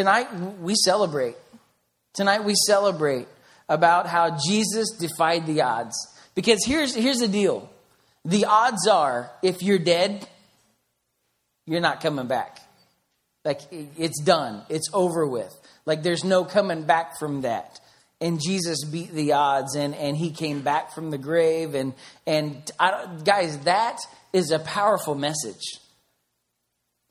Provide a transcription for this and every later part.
Tonight we celebrate. Tonight we celebrate about how Jesus defied the odds. Because here's, here's the deal the odds are if you're dead, you're not coming back. Like it's done, it's over with. Like there's no coming back from that. And Jesus beat the odds and, and he came back from the grave. And, and I, guys, that is a powerful message.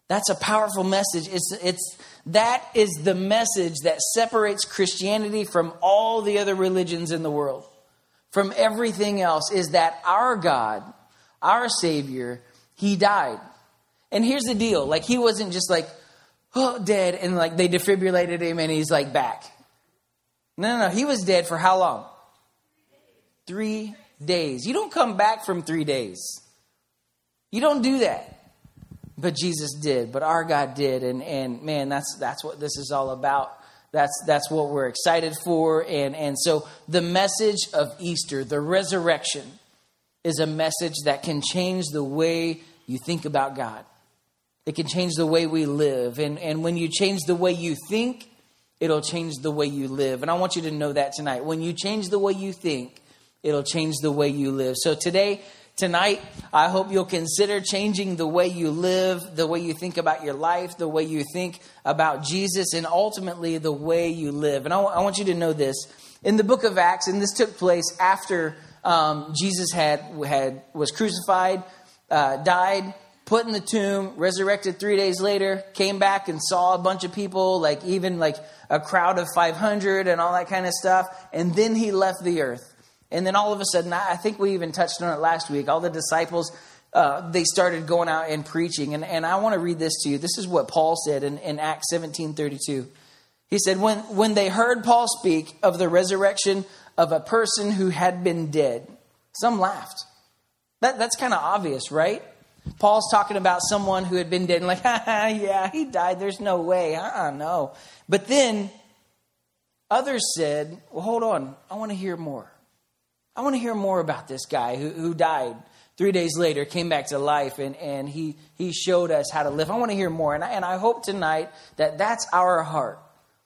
That's a powerful message. It's, it's, that is the message that separates Christianity from all the other religions in the world, from everything else, is that our God, our Savior, He died. And here's the deal like, He wasn't just like, oh, dead, and like they defibrillated Him and He's like back. No, no, no. He was dead for how long? Three days. You don't come back from three days. You don't do that but Jesus did, but our God did, and and man, that's that's what this is all about. That's that's what we're excited for, and and so the message of Easter, the resurrection, is a message that can change the way you think about God. It can change the way we live, and and when you change the way you think, it'll change the way you live. And I want you to know that tonight. When you change the way you think, it'll change the way you live. So today Tonight, I hope you'll consider changing the way you live, the way you think about your life, the way you think about Jesus, and ultimately the way you live. And I, w- I want you to know this. In the book of Acts, and this took place after um, Jesus had, had was crucified, uh, died, put in the tomb, resurrected three days later, came back and saw a bunch of people, like even like a crowd of 500 and all that kind of stuff. And then he left the earth. And then all of a sudden, I think we even touched on it last week. All the disciples, uh, they started going out and preaching. And, and I want to read this to you. This is what Paul said in, in Acts 17 32. He said, when, when they heard Paul speak of the resurrection of a person who had been dead, some laughed. That, that's kind of obvious, right? Paul's talking about someone who had been dead and like, yeah, he died. There's no way. Uh-uh, no. But then others said, well, hold on. I want to hear more. I want to hear more about this guy who, who died three days later, came back to life, and, and he, he showed us how to live. I want to hear more. And I, and I hope tonight that that's our heart.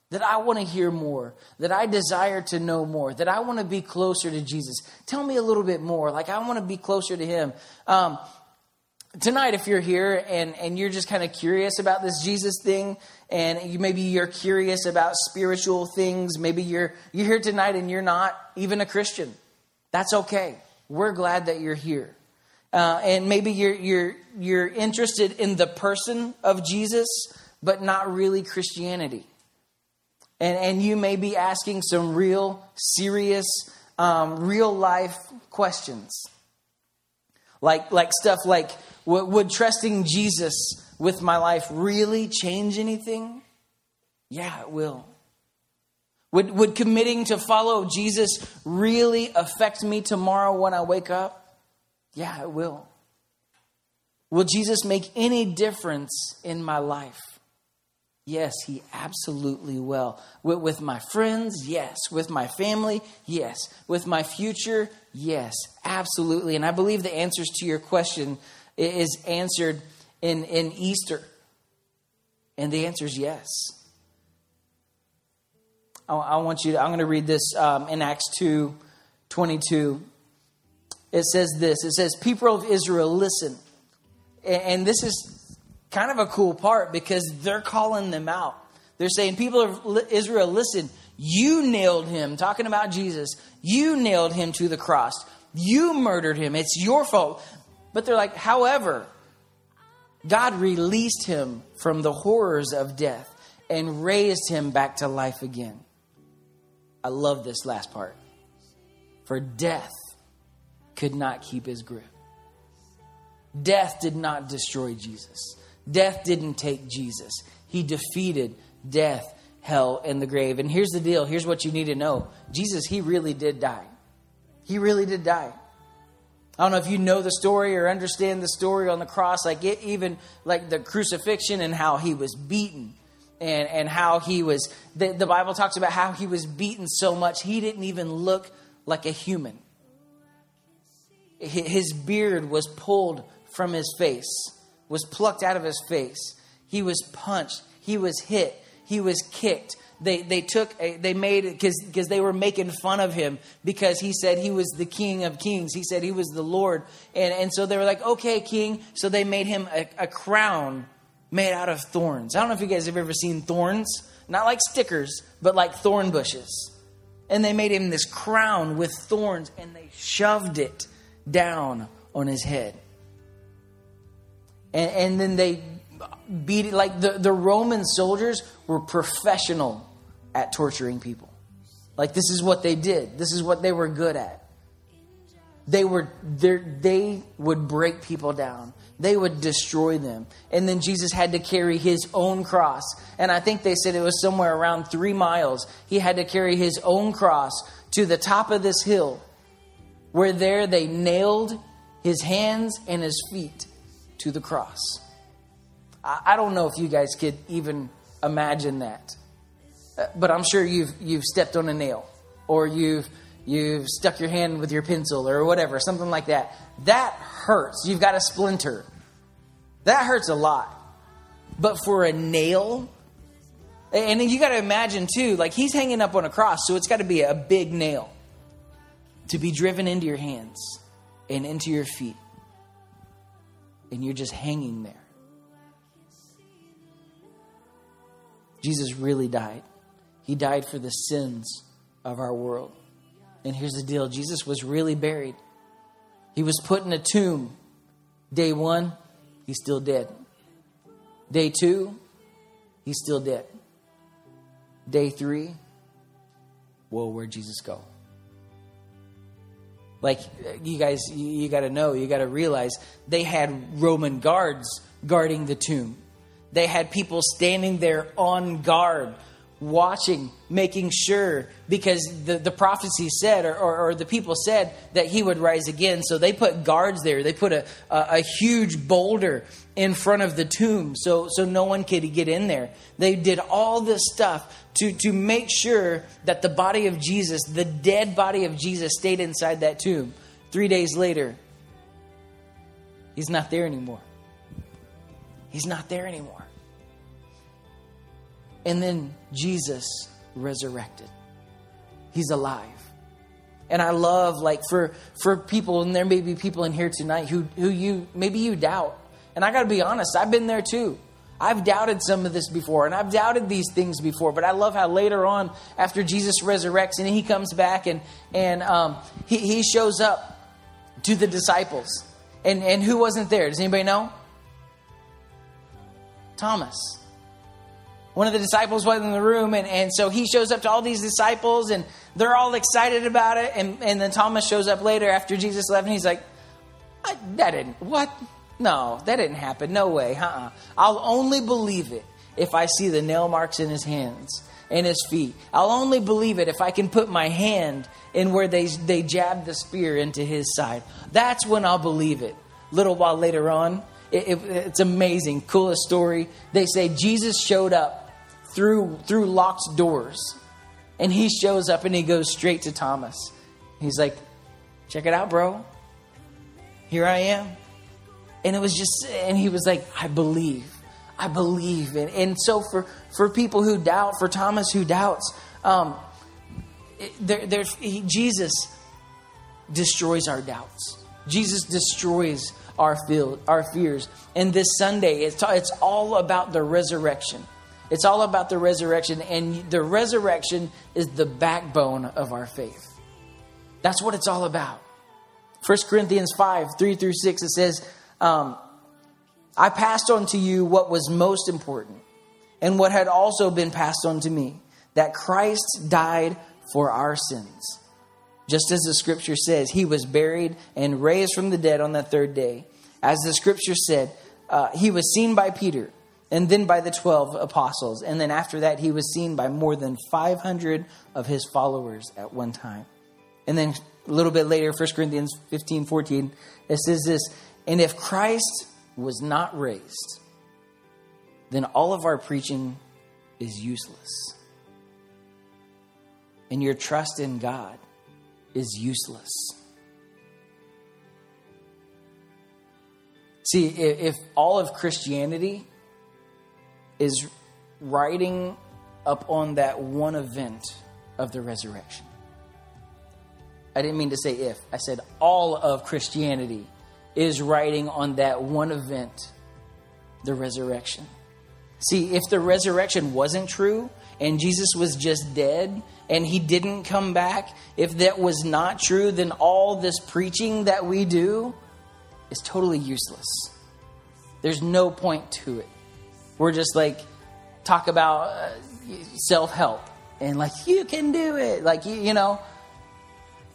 That I want to hear more, that I desire to know more, that I want to be closer to Jesus. Tell me a little bit more. Like, I want to be closer to Him. Um, tonight if you're here and, and you're just kind of curious about this jesus thing and you, maybe you're curious about spiritual things maybe you're you're here tonight and you're not even a christian that's okay. We're glad that you're here. Uh, and maybe you're, you're, you're interested in the person of Jesus, but not really Christianity. And, and you may be asking some real, serious, um, real life questions. Like, like stuff like would, would trusting Jesus with my life really change anything? Yeah, it will. Would, would committing to follow Jesus really affect me tomorrow when I wake up? Yeah, it will. Will Jesus make any difference in my life? Yes, he absolutely will. With, with, my friends, yes. With my family, yes. With my future, yes, absolutely. And I believe the answers to your question is answered in, in Easter. And the answer is yes. I, I want you to, I'm going to read this um, in Acts 2 22. It says this It says, People of Israel, listen. And, and this is kind of a cool part because they're calling them out. They're saying, People of Israel, listen, you nailed him, talking about Jesus. You nailed him to the cross. You murdered him. It's your fault. But they're like, however, God released him from the horrors of death and raised him back to life again. I love this last part. For death could not keep his grip. Death did not destroy Jesus. Death didn't take Jesus. He defeated death, hell, and the grave. And here's the deal here's what you need to know Jesus, he really did die. He really did die. I don't know if you know the story or understand the story on the cross, like it, even like the crucifixion and how he was beaten and, and how he was, the, the Bible talks about how he was beaten so much he didn't even look like a human. His beard was pulled from his face, was plucked out of his face. He was punched, he was hit, He was kicked. They, they took a, they made because they were making fun of him because he said he was the king of kings he said he was the lord and and so they were like okay king so they made him a, a crown made out of thorns. I don't know if you guys have ever seen thorns. Not like stickers but like thorn bushes. And they made him this crown with thorns and they shoved it down on his head. And, and then they beat it like the, the roman soldiers were professional at torturing people. Like this is what they did. This is what they were good at. They were they would break people down they would destroy them. And then jesus had to carry his own cross. And i think they said it was somewhere around three miles. He had to carry his own cross to the top of this hill where there they nailed his hands and his feet to the cross. I don't know if you guys could even imagine that. Uh, but I'm sure you've you've stepped on a nail or you've you've stuck your hand with your pencil or whatever, something like that. That hurts. You've got a splinter. That hurts a lot. But for a nail, and you got to imagine too, like he's hanging up on a cross, so it's got to be a big nail to be driven into your hands and into your feet. And you're just hanging there. Jesus really died. He died for the sins of our world. And here's the deal Jesus was really buried. He was put in a tomb. Day one, he's still dead. Day two, he's still dead. Day three, well, where'd Jesus go? Like, you guys, you got to know, you got to realize they had Roman guards guarding the tomb. They had people standing there on guard, watching, making sure, because the, the prophecy said, or, or, or, the people said, that he would rise again. So they put guards there. They put a, a, a huge boulder in front of the tomb so, so no one could get in there. They did all this stuff to, to make sure that the body of Jesus, the dead body of Jesus, stayed inside that tomb. Three days later, he's not there anymore. He's not there anymore. And then Jesus resurrected. He's alive. And I love like for for people, and there may be people in here tonight who who you maybe you doubt. And I gotta be honest, I've been there too. I've doubted some of this before, and I've doubted these things before. But I love how later on, after Jesus resurrects and he comes back and and um, he, he shows up to the disciples. And and who wasn't there? Does anybody know? Thomas one of the disciples wasn't in the room and, and so he shows up to all these disciples and they're all excited about it and, and then thomas shows up later after jesus left and he's like that didn't what? No that didn't happen. No way uh-uh. i'll only believe it if i see the nail marks in his hands and his feet. I'll only believe it if i can put my hand in where they, they jabbed the spear into his side. That's when i'll believe it. Little while later on it, it, it's amazing coolest story. They say jesus showed up through through locked doors. And he shows up and he goes straight to Thomas. He's like, "Check it out, bro. Here I am." And it was just and he was like, "I believe. I believe." And, and so for for people who doubt, for Thomas who doubts, um, there, there, he, Jesus destroys our doubts. Jesus destroys our feel, our fears. And this Sunday, it's, it's all about the resurrection. It's all about the resurrection, and the resurrection is the backbone of our faith. That's what it's all about. 1 Corinthians 5 3 through 6, it says, um, I passed on to you what was most important and what had also been passed on to me that Christ died for our sins. Just as the scripture says, he was buried and raised from the dead on the third day. As the scripture said, uh, he was seen by Peter and then by the 12 apostles. And then after that, he was seen by more than 500 of his followers at one time. And then a little bit later, 1 Corinthians 15 14, it says this And if Christ was not raised, then all of our preaching is useless. And your trust in God is useless. See, if all of Christianity is riding up on that one event of the resurrection. I didn't mean to say if, I said all of Christianity is writing on that one event, the resurrection. See, if the resurrection wasn't true and Jesus was just dead and he didn't come back, if that was not true, then all this preaching that we do is totally useless. There's no point to it. We're just like, talk about uh, self help and like, you can do it. Like, you, you know,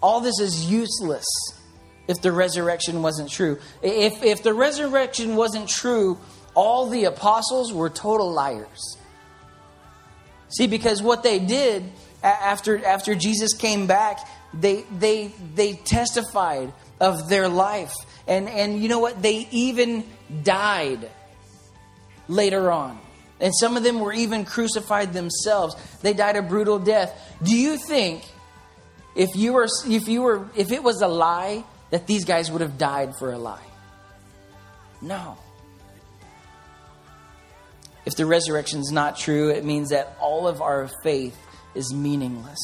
all this is useless if the resurrection wasn't true. If, if the resurrection wasn't true, all the apostles were total liars. See, because what they did after, after Jesus came back, they, they, they testified of their life. And, and you know what? They even died later on. And some of them were even crucified themselves. They died a brutal death. Do you think if you were if you were if it was a lie that these guys would have died for a lie? No. If the resurrection is not true, it means that all of our faith is meaningless.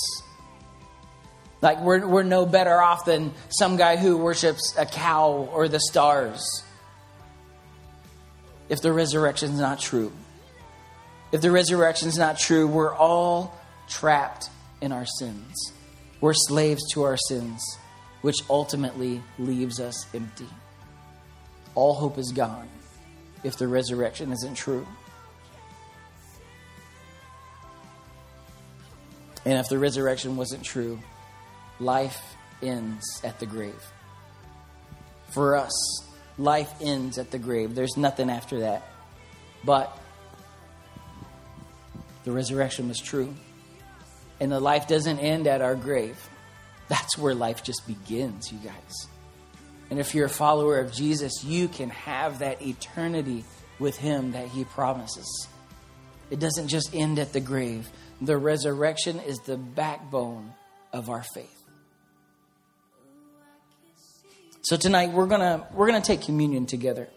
Like we're, we're no better off than some guy who worships a cow or the stars. If the resurrection is not true. If the resurrection is not true, we're all trapped in our sins. We're slaves to our sins, which ultimately leaves us empty. All hope is gone if the resurrection isn't true. And if the resurrection wasn't true, life ends at the grave. For us, life ends at the grave. There's nothing after that. But the resurrection was true. And the life doesn't end at our grave. That's where life just begins, you guys. And if you're a follower of Jesus, you can have that eternity with Him that He promises. It doesn't just end at the grave, the resurrection is the backbone of our faith. So tonight we're gonna we're gonna take communion together,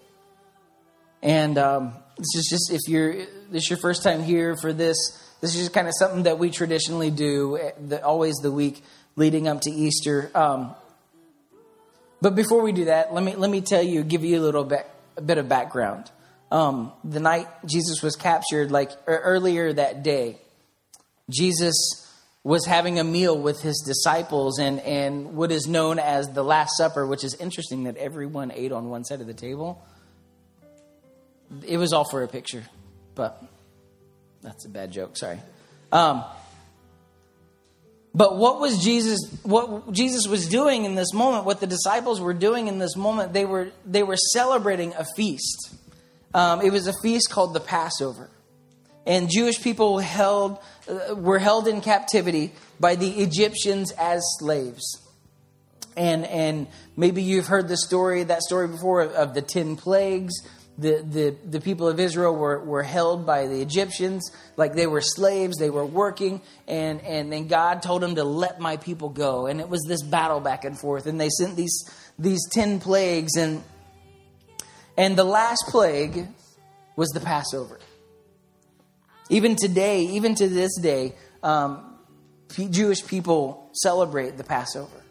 and um, this is just if you're this is your first time here for this. This is just kind of something that we traditionally do, eh, the, always the week leading up to Easter. Um, but before we do that, let me let me tell you, give you a little bit a bit of background. Um, the night Jesus was captured, like earlier that day, Jesus was having a meal with his disciples and, and what is known as the Last Supper, which is interesting that everyone ate on one side of the table. It was all for a picture, but that's a bad joke, sorry. Um, but what was Jesus what Jesus was doing in this moment, what the disciples were doing in this moment, they were they were celebrating a feast. Um, it was a feast called the Passover and Jewish people held, uh, were held in captivity by the Egyptians as slaves. And, and maybe you've heard the story, that story before of, the 10 plagues. The, the, the people of Israel were, were held by the Egyptians like they were slaves, they were working, and, and then God told them to let my people go. And it was this battle back and forth. And they sent these, these 10 plagues, and, and the last plague was the Passover. Even today, even to this day, um, Jewish people celebrate the Passover.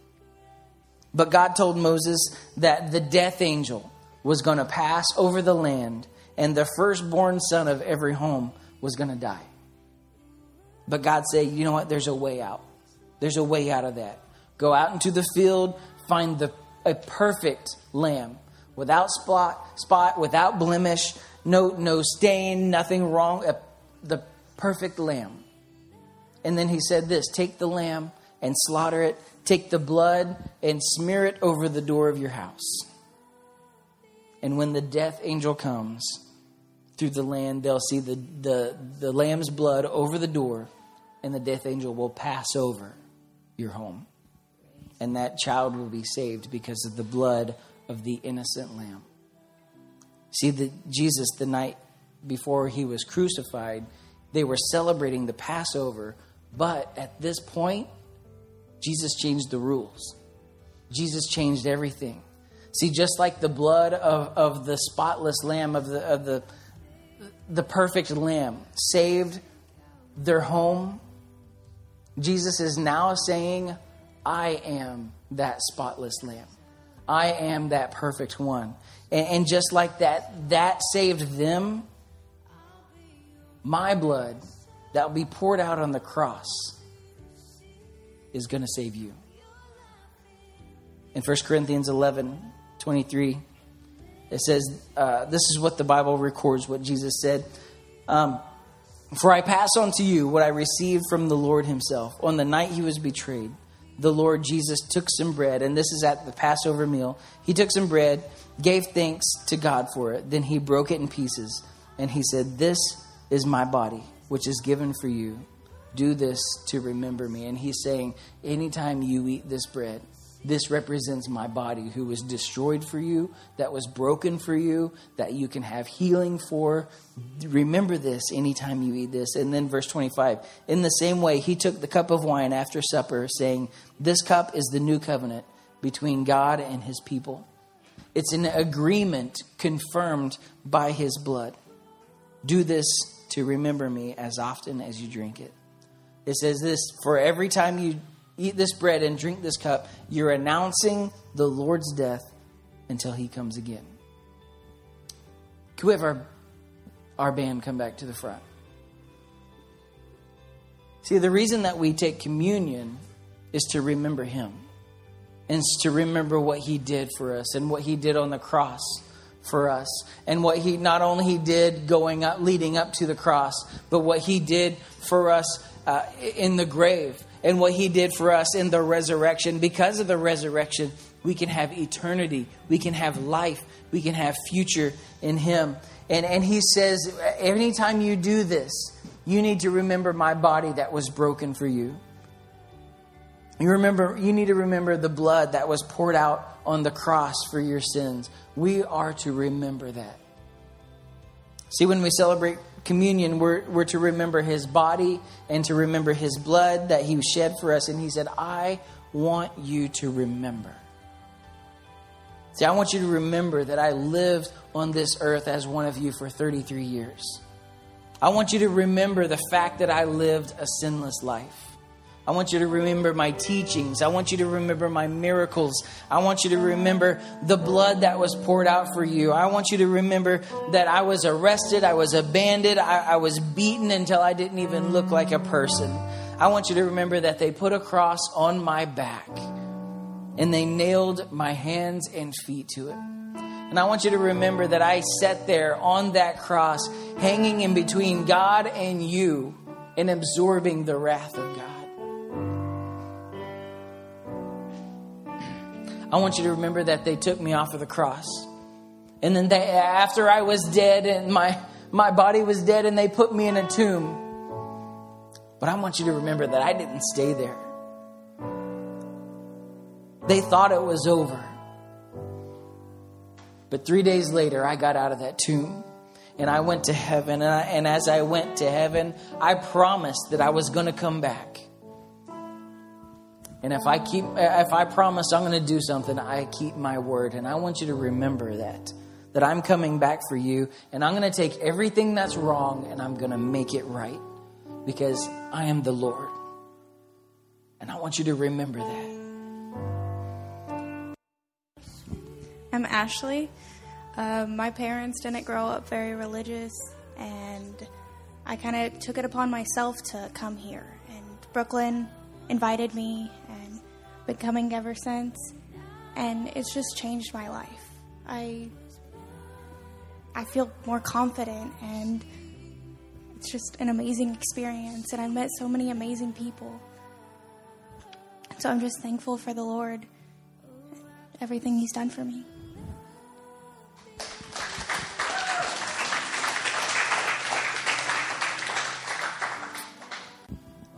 But God told Moses that the death angel was going to pass over the land and the firstborn son of every home was going to die. But God said, you know what? There's a way out. There's a way out of that. Go out into the field, find the, a perfect lamb without spot, spot, without blemish, no, no stain, nothing wrong, a the perfect lamb. And then he said this take the lamb and slaughter it, take the blood and smear it over the door of your house. And when the death angel comes through the land, they'll see the, the, the lamb's blood over the door, and the death angel will pass over your home. And that child will be saved because of the blood of the innocent lamb. See, the, Jesus, the night before he was crucified, they were celebrating the Passover. But at this point, Jesus changed the rules. Jesus changed everything. See, just like the blood of, of the spotless lamb, of the, of the, the perfect lamb, saved their home, Jesus is now saying, I am that spotless lamb. I am that perfect one. And, and just like that, that saved them. My blood that will be poured out on the cross is going to save you. In 1 Corinthians 11 23, it says, uh, This is what the Bible records, what Jesus said. Um, For I pass on to you what I received from the Lord Himself. On the night He was betrayed, the Lord Jesus took some bread, and this is at the Passover meal. He took some bread, gave thanks to God for it, then He broke it in pieces, and He said, This is my body, which is given for you. Do this to remember me. And He's saying, Anytime you eat this bread, this represents my body who was destroyed for you, that was broken for you, that you can have healing for. Remember this anytime you eat this. And then verse 25 In the same way, he took the cup of wine after supper, saying, This cup is the new covenant between God and his people. It's an agreement confirmed by his blood. Do this to remember me as often as you drink it. It says this for every time you eat this bread and drink this cup, you're announcing the Lord's death until he comes again. Can we have our, our band come back to the front? See, the reason that we take communion is to remember him and to remember what he did for us and what he did on the cross for us and what he not only he did going up leading up to the cross but what he did for us uh, in the grave and what he did for us in the resurrection. Because of the resurrection, we can have eternity, we can have life, we can have future in him. And, and he says, anytime you do this, you need to remember my body that was broken for you. You remember you need to remember the blood that was poured out on the cross for your sins. We are to remember that. See, when we celebrate communion, we're, we're to remember his body and to remember his blood that he shed for us. And he said, I want you to remember. See, I want you to remember that I lived on this earth as one of you for 33 years. I want you to remember the fact that I lived a sinless life. I want you to remember my teachings. I want you to remember my miracles. I want you to remember the blood that was poured out for you. I want you to remember that I was arrested, I was abandoned, I, I was beaten until I didn't even look like a person. I want you to remember that they put a cross on my back and they nailed my hands and feet to it. And I want you to remember that I sat there on that cross, hanging in between God and you and absorbing the wrath of God. I want you to remember that they took me off of the cross. And then they, after I was dead and my, my body was dead and they put me in a tomb. But I want you to remember that I didn't stay there. They thought it was over. But three days later, I got out of that tomb and I went to heaven. And, I, and as I went to heaven, I promised that I was going to come back. And if I keep if I promise I'm going to do something, I keep my word. And I want you to remember that that I'm coming back for you and I'm going to take everything that's wrong and I'm going to make it right because I am the Lord. And I want you to remember that. I'm Ashley. Uh, my parents didn't grow up very religious, and I kind of took it upon myself to come here. And Brooklyn invited me, been coming ever since, and it's just changed my life. I I feel more confident, and it's just an amazing experience. And I've met so many amazing people. So I'm just thankful for the Lord, everything He's done for me.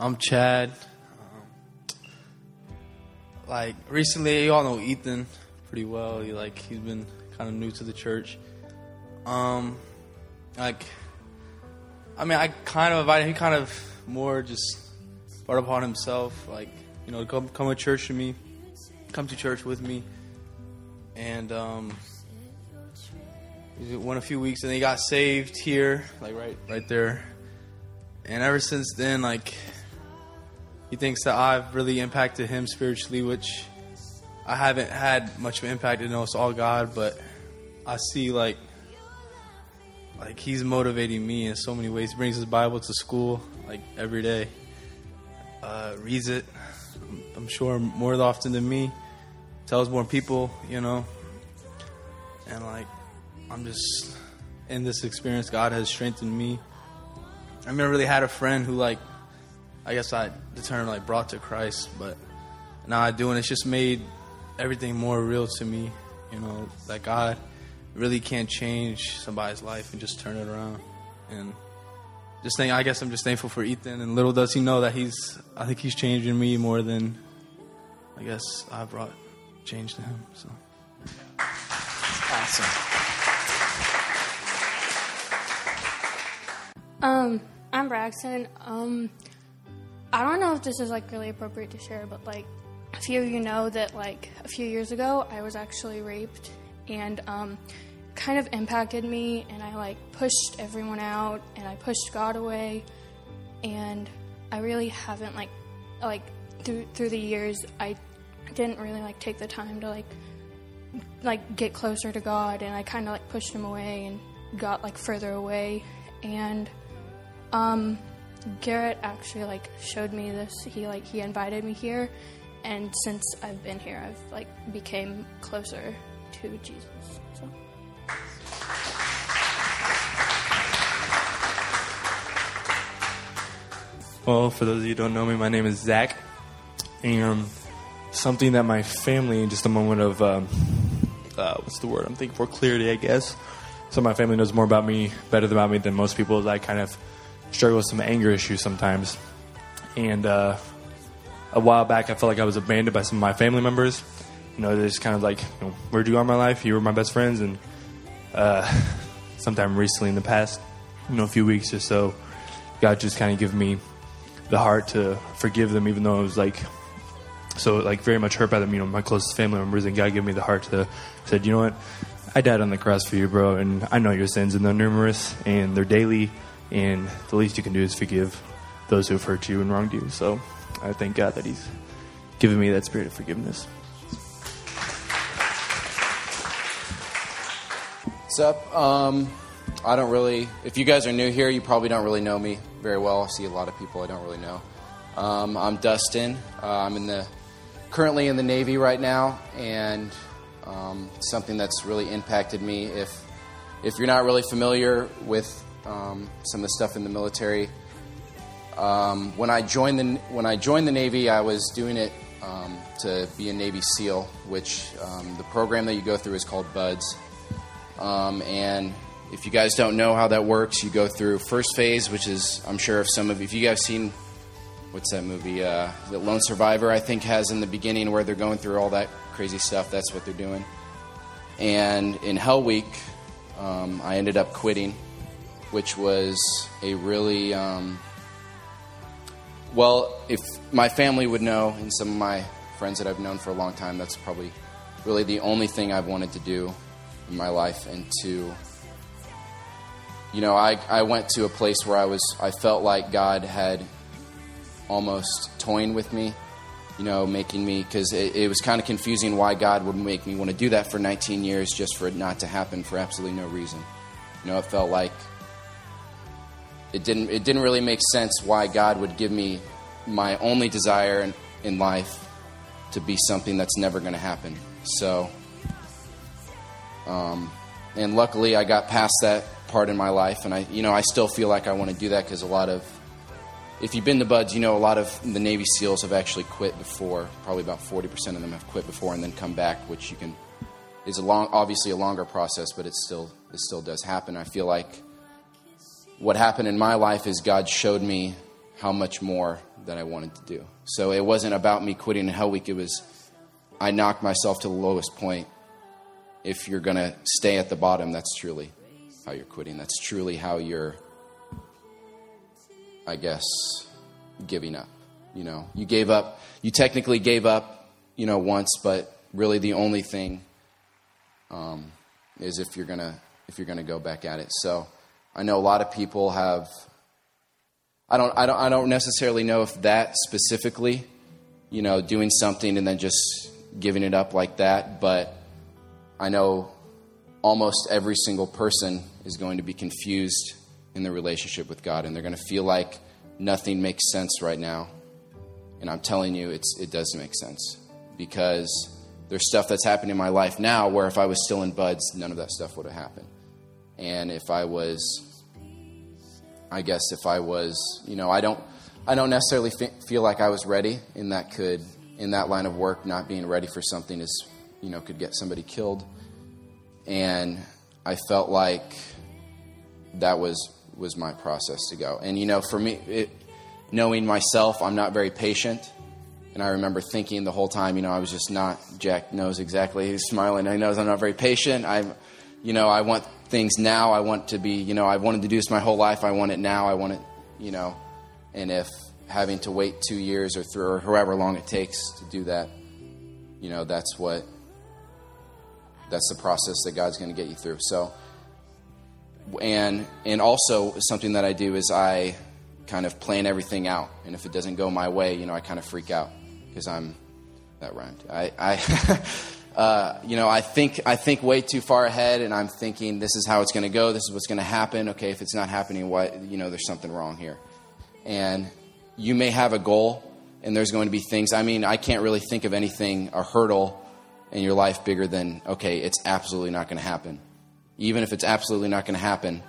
I'm Chad like recently, you all know Ethan pretty well. He like he's been kind of new to the church. Um, like, I mean, I kind of invited. He kind of more just brought upon himself, like you know, come come to church to me, come to church with me, and um, he went a few weeks, and he got saved here, like right right there, and ever since then, like he thinks that I've really impacted him spiritually, which I haven't had much of an impact. You know, it's all God, but I see like like he's motivating me in so many ways. He brings his Bible to school like every day, uh, reads it. I'm sure more often than me. Tells more people, you know, and like I'm just in this experience. God has strengthened me. I've never really had a friend who like I guess I determined like brought to Christ, but now I do, and it's just made everything more real to me. You know, that God really can't change somebody's life and just turn it around. And just think, I guess I'm just thankful for Ethan. And little does he know that he's, I think he's changing me more than I guess I brought change to him. So Awesome. Um, I'm Braxton. Um, I don't know if this is like really appropriate to share, but like a few of you know that like a few years ago I was actually raped and um, kind of impacted me, and I like pushed everyone out and I pushed God away, and I really haven't like like through through the years I didn't really like take the time to like like get closer to God, and I kind of like pushed him away and got like further away, and um, Garrett actually like showed me this. He like he invited me here, and since I've been here, I've like became closer to Jesus. So. Well, for those of you who don't know me, my name is Zach, and something that my family, in just a moment of um, uh, what's the word I'm thinking for clarity, I guess. So my family knows more about me, better about me than most people. Is I kind of struggle with some anger issues sometimes, and uh, a while back, I felt like I was abandoned by some of my family members. You know, they're just kind of like, you know, where'd you go in my life? You were my best friends, and uh, sometime recently in the past, you know, a few weeks or so, God just kind of gave me the heart to forgive them, even though I was like so like very much hurt by them. You know, my closest family members, and God gave me the heart to said, you know what, I died on the cross for you, bro, and I know your sins, and they're numerous and they're daily, and the least you can do is forgive those who have hurt you and wronged you. So I thank God that He's given me that spirit of forgiveness. What's up? Um, I don't really. If you guys are new here, you probably don't really know me very well. I see a lot of people I don't really know. Um, I'm Dustin. Uh, I'm in the currently in the Navy right now, and um, something that's really impacted me. If if you're not really familiar with um, some of the stuff in the military, um, when I joined the when I joined the Navy, I was doing it um, to be a Navy SEAL, which um, the program that you go through is called BUDS. Um, and if you guys don't know how that works, you go through first phase, which is I'm sure if some of if you guys seen what's that movie? Uh, the Lone Survivor, I think, has in the beginning where they're going through all that crazy stuff. That's what they're doing. And in Hell Week, um, I ended up quitting, which was a really um, well. If my family would know, and some of my friends that I've known for a long time, that's probably really the only thing I've wanted to do in my life, and to you know, I, I went to a place where I was I felt like God had almost toying with me, you know, making me because it, it, was kind of confusing why God would make me want to do that for 19 years just for it not to happen for absolutely no reason. You know, it felt like it didn't it didn't really make sense why God would give me my only desire in, in life to be something that's never going to happen. So, um, and luckily I got past that part in my life, and I you know I still feel like I want to do that because a lot of if you've been to Buds, you know a lot of the Navy SEALs have actually quit before. Probably about 40% of them have quit before and then come back, which you can is a long, obviously a longer process, but it still it still does happen. I feel like what happened in my life is God showed me how much more that I wanted to do. So it wasn't about me quitting Hell Week. It was I knocked myself to the lowest point. If you're going to stay at the bottom, that's truly how you're quitting. That's truly how you're I guess, giving up. You know, you gave up, you technically gave up, you know, once, but really the only thing um, is if you're gonna if you're gonna go back at it. So I know a lot of people have I don't, I don't, I don't necessarily know if that specifically, you know, doing something and then just giving it up like that, but I know almost every single person is going to be confused in their relationship with God, and they're going to feel like nothing makes sense right now. And I'm telling you, it's, it does make sense because there's stuff that's happening in my life now where if I was still in buds, none of that stuff would have happened. And if I was I guess if I was, you know, I don't, I don't necessarily feel like I was ready, and that could, in that line of work, not being ready for something is, you know, could get somebody killed. And I felt like that was was my process to go. And you know, for me, it, knowing myself, I'm not very patient. And I remember thinking the whole time, you know, I was just not. Jack knows exactly. He's smiling. He knows I'm not very patient. I'm, you know, I want things now. I want to be, you know, I've wanted to do this my whole life. I want it now. I want it, you know. And if having to wait two years or three or however long it takes to do that, you know, that's what, that's the process that God's going to get you through. So, and and also something that I do is I kind of plan everything out. And if it doesn't go my way, you know, I kind of freak out because I'm that rhymed. I, I uh, you know, I think I think way too far ahead, and I'm thinking this is how it's going to go. This is what's going to happen. Okay, if it's not happening, what you know, there's something wrong here. And you may have a goal, and there's going to be things. I mean, I can't really think of anything a hurdle in your life bigger than okay, it's absolutely not going to happen. Even if it's absolutely not going to happen,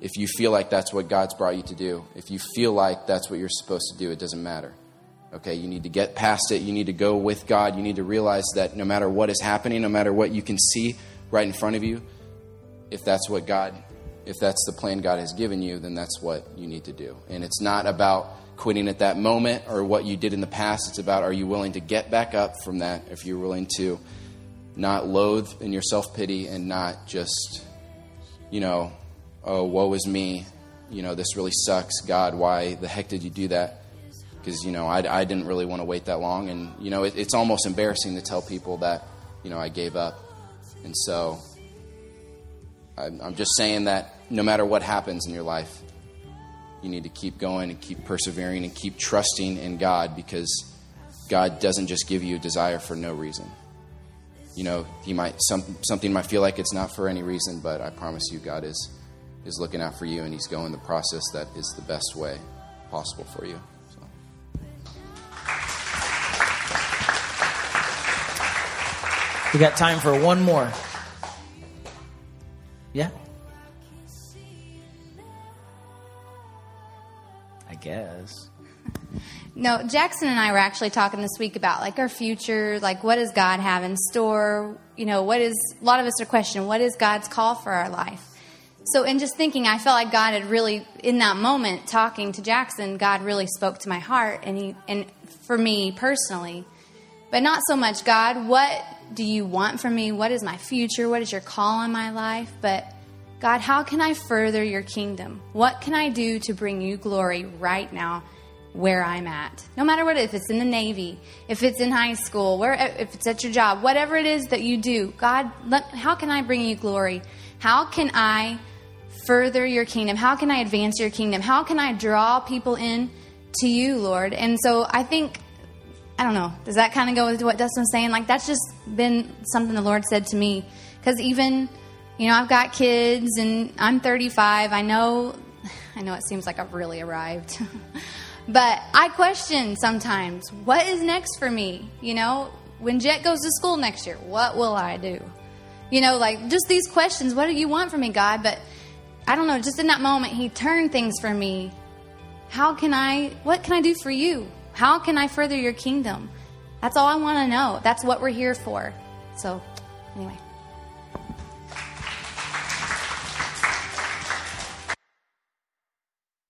if you feel like that's what God's brought you to do, if you feel like that's what you're supposed to do, it doesn't matter. Okay, you need to get past it. You need to go with God. You need to realize that no matter what is happening, no matter what you can see right in front of you, if that's what God, if that's the plan God has given you, then that's what you need to do. And it's not about quitting at that moment or what you did in the past. It's about are you willing to get back up from that? If you're willing to not loathe in your self pity and not just, you know, oh, woe is me. You know, this really sucks. God, why the heck did you do that? Because you know I, I didn't really want to wait that long, and you know it, it's almost embarrassing to tell people that you know I gave up, and so I'm, I'm just saying that no matter what happens in your life, you need to keep going and keep persevering and keep trusting in God because God doesn't just give you a desire for no reason. You know, He might some, something might feel like it's not for any reason, but I promise you, God is is looking out for you, and He's going the process that is the best way possible for you. We got time for one more. Yeah? I guess. No, Jackson and I were actually talking this week about like our future, like what does God have in store? You know, what is a lot of us are questioning what is God's call for our life? So, in just thinking, I felt like God had really, in that moment, talking to Jackson, God really spoke to my heart, and he, and for me personally, but not so much God. What do you want from me? What is my future? What is your call on my life? But God, how can I further your kingdom? What can I do to bring you glory right now where I'm at? No matter what, if it's in the Navy, if it's in high school, where, if it's at your job, whatever it is that you do, God, let, how can I bring you glory? How can I further your kingdom? How can I advance your kingdom? How can I draw people in to you, Lord? And so I think I don't know. Does that kind of go with what Dustin's saying? Like, that's just been something the Lord said to me. Because even, you know, I've got kids and I'm 35. I know, I know it seems like I've really arrived. but I question sometimes what is next for me? You know, when Jet goes to school next year, what will I do? You know, like just these questions what do you want from me, God? But I don't know, just in that moment, He turned things for me. How can I, what can I do for you? How can I further your kingdom? That's all I want to know. That's what we're here for. So, anyway.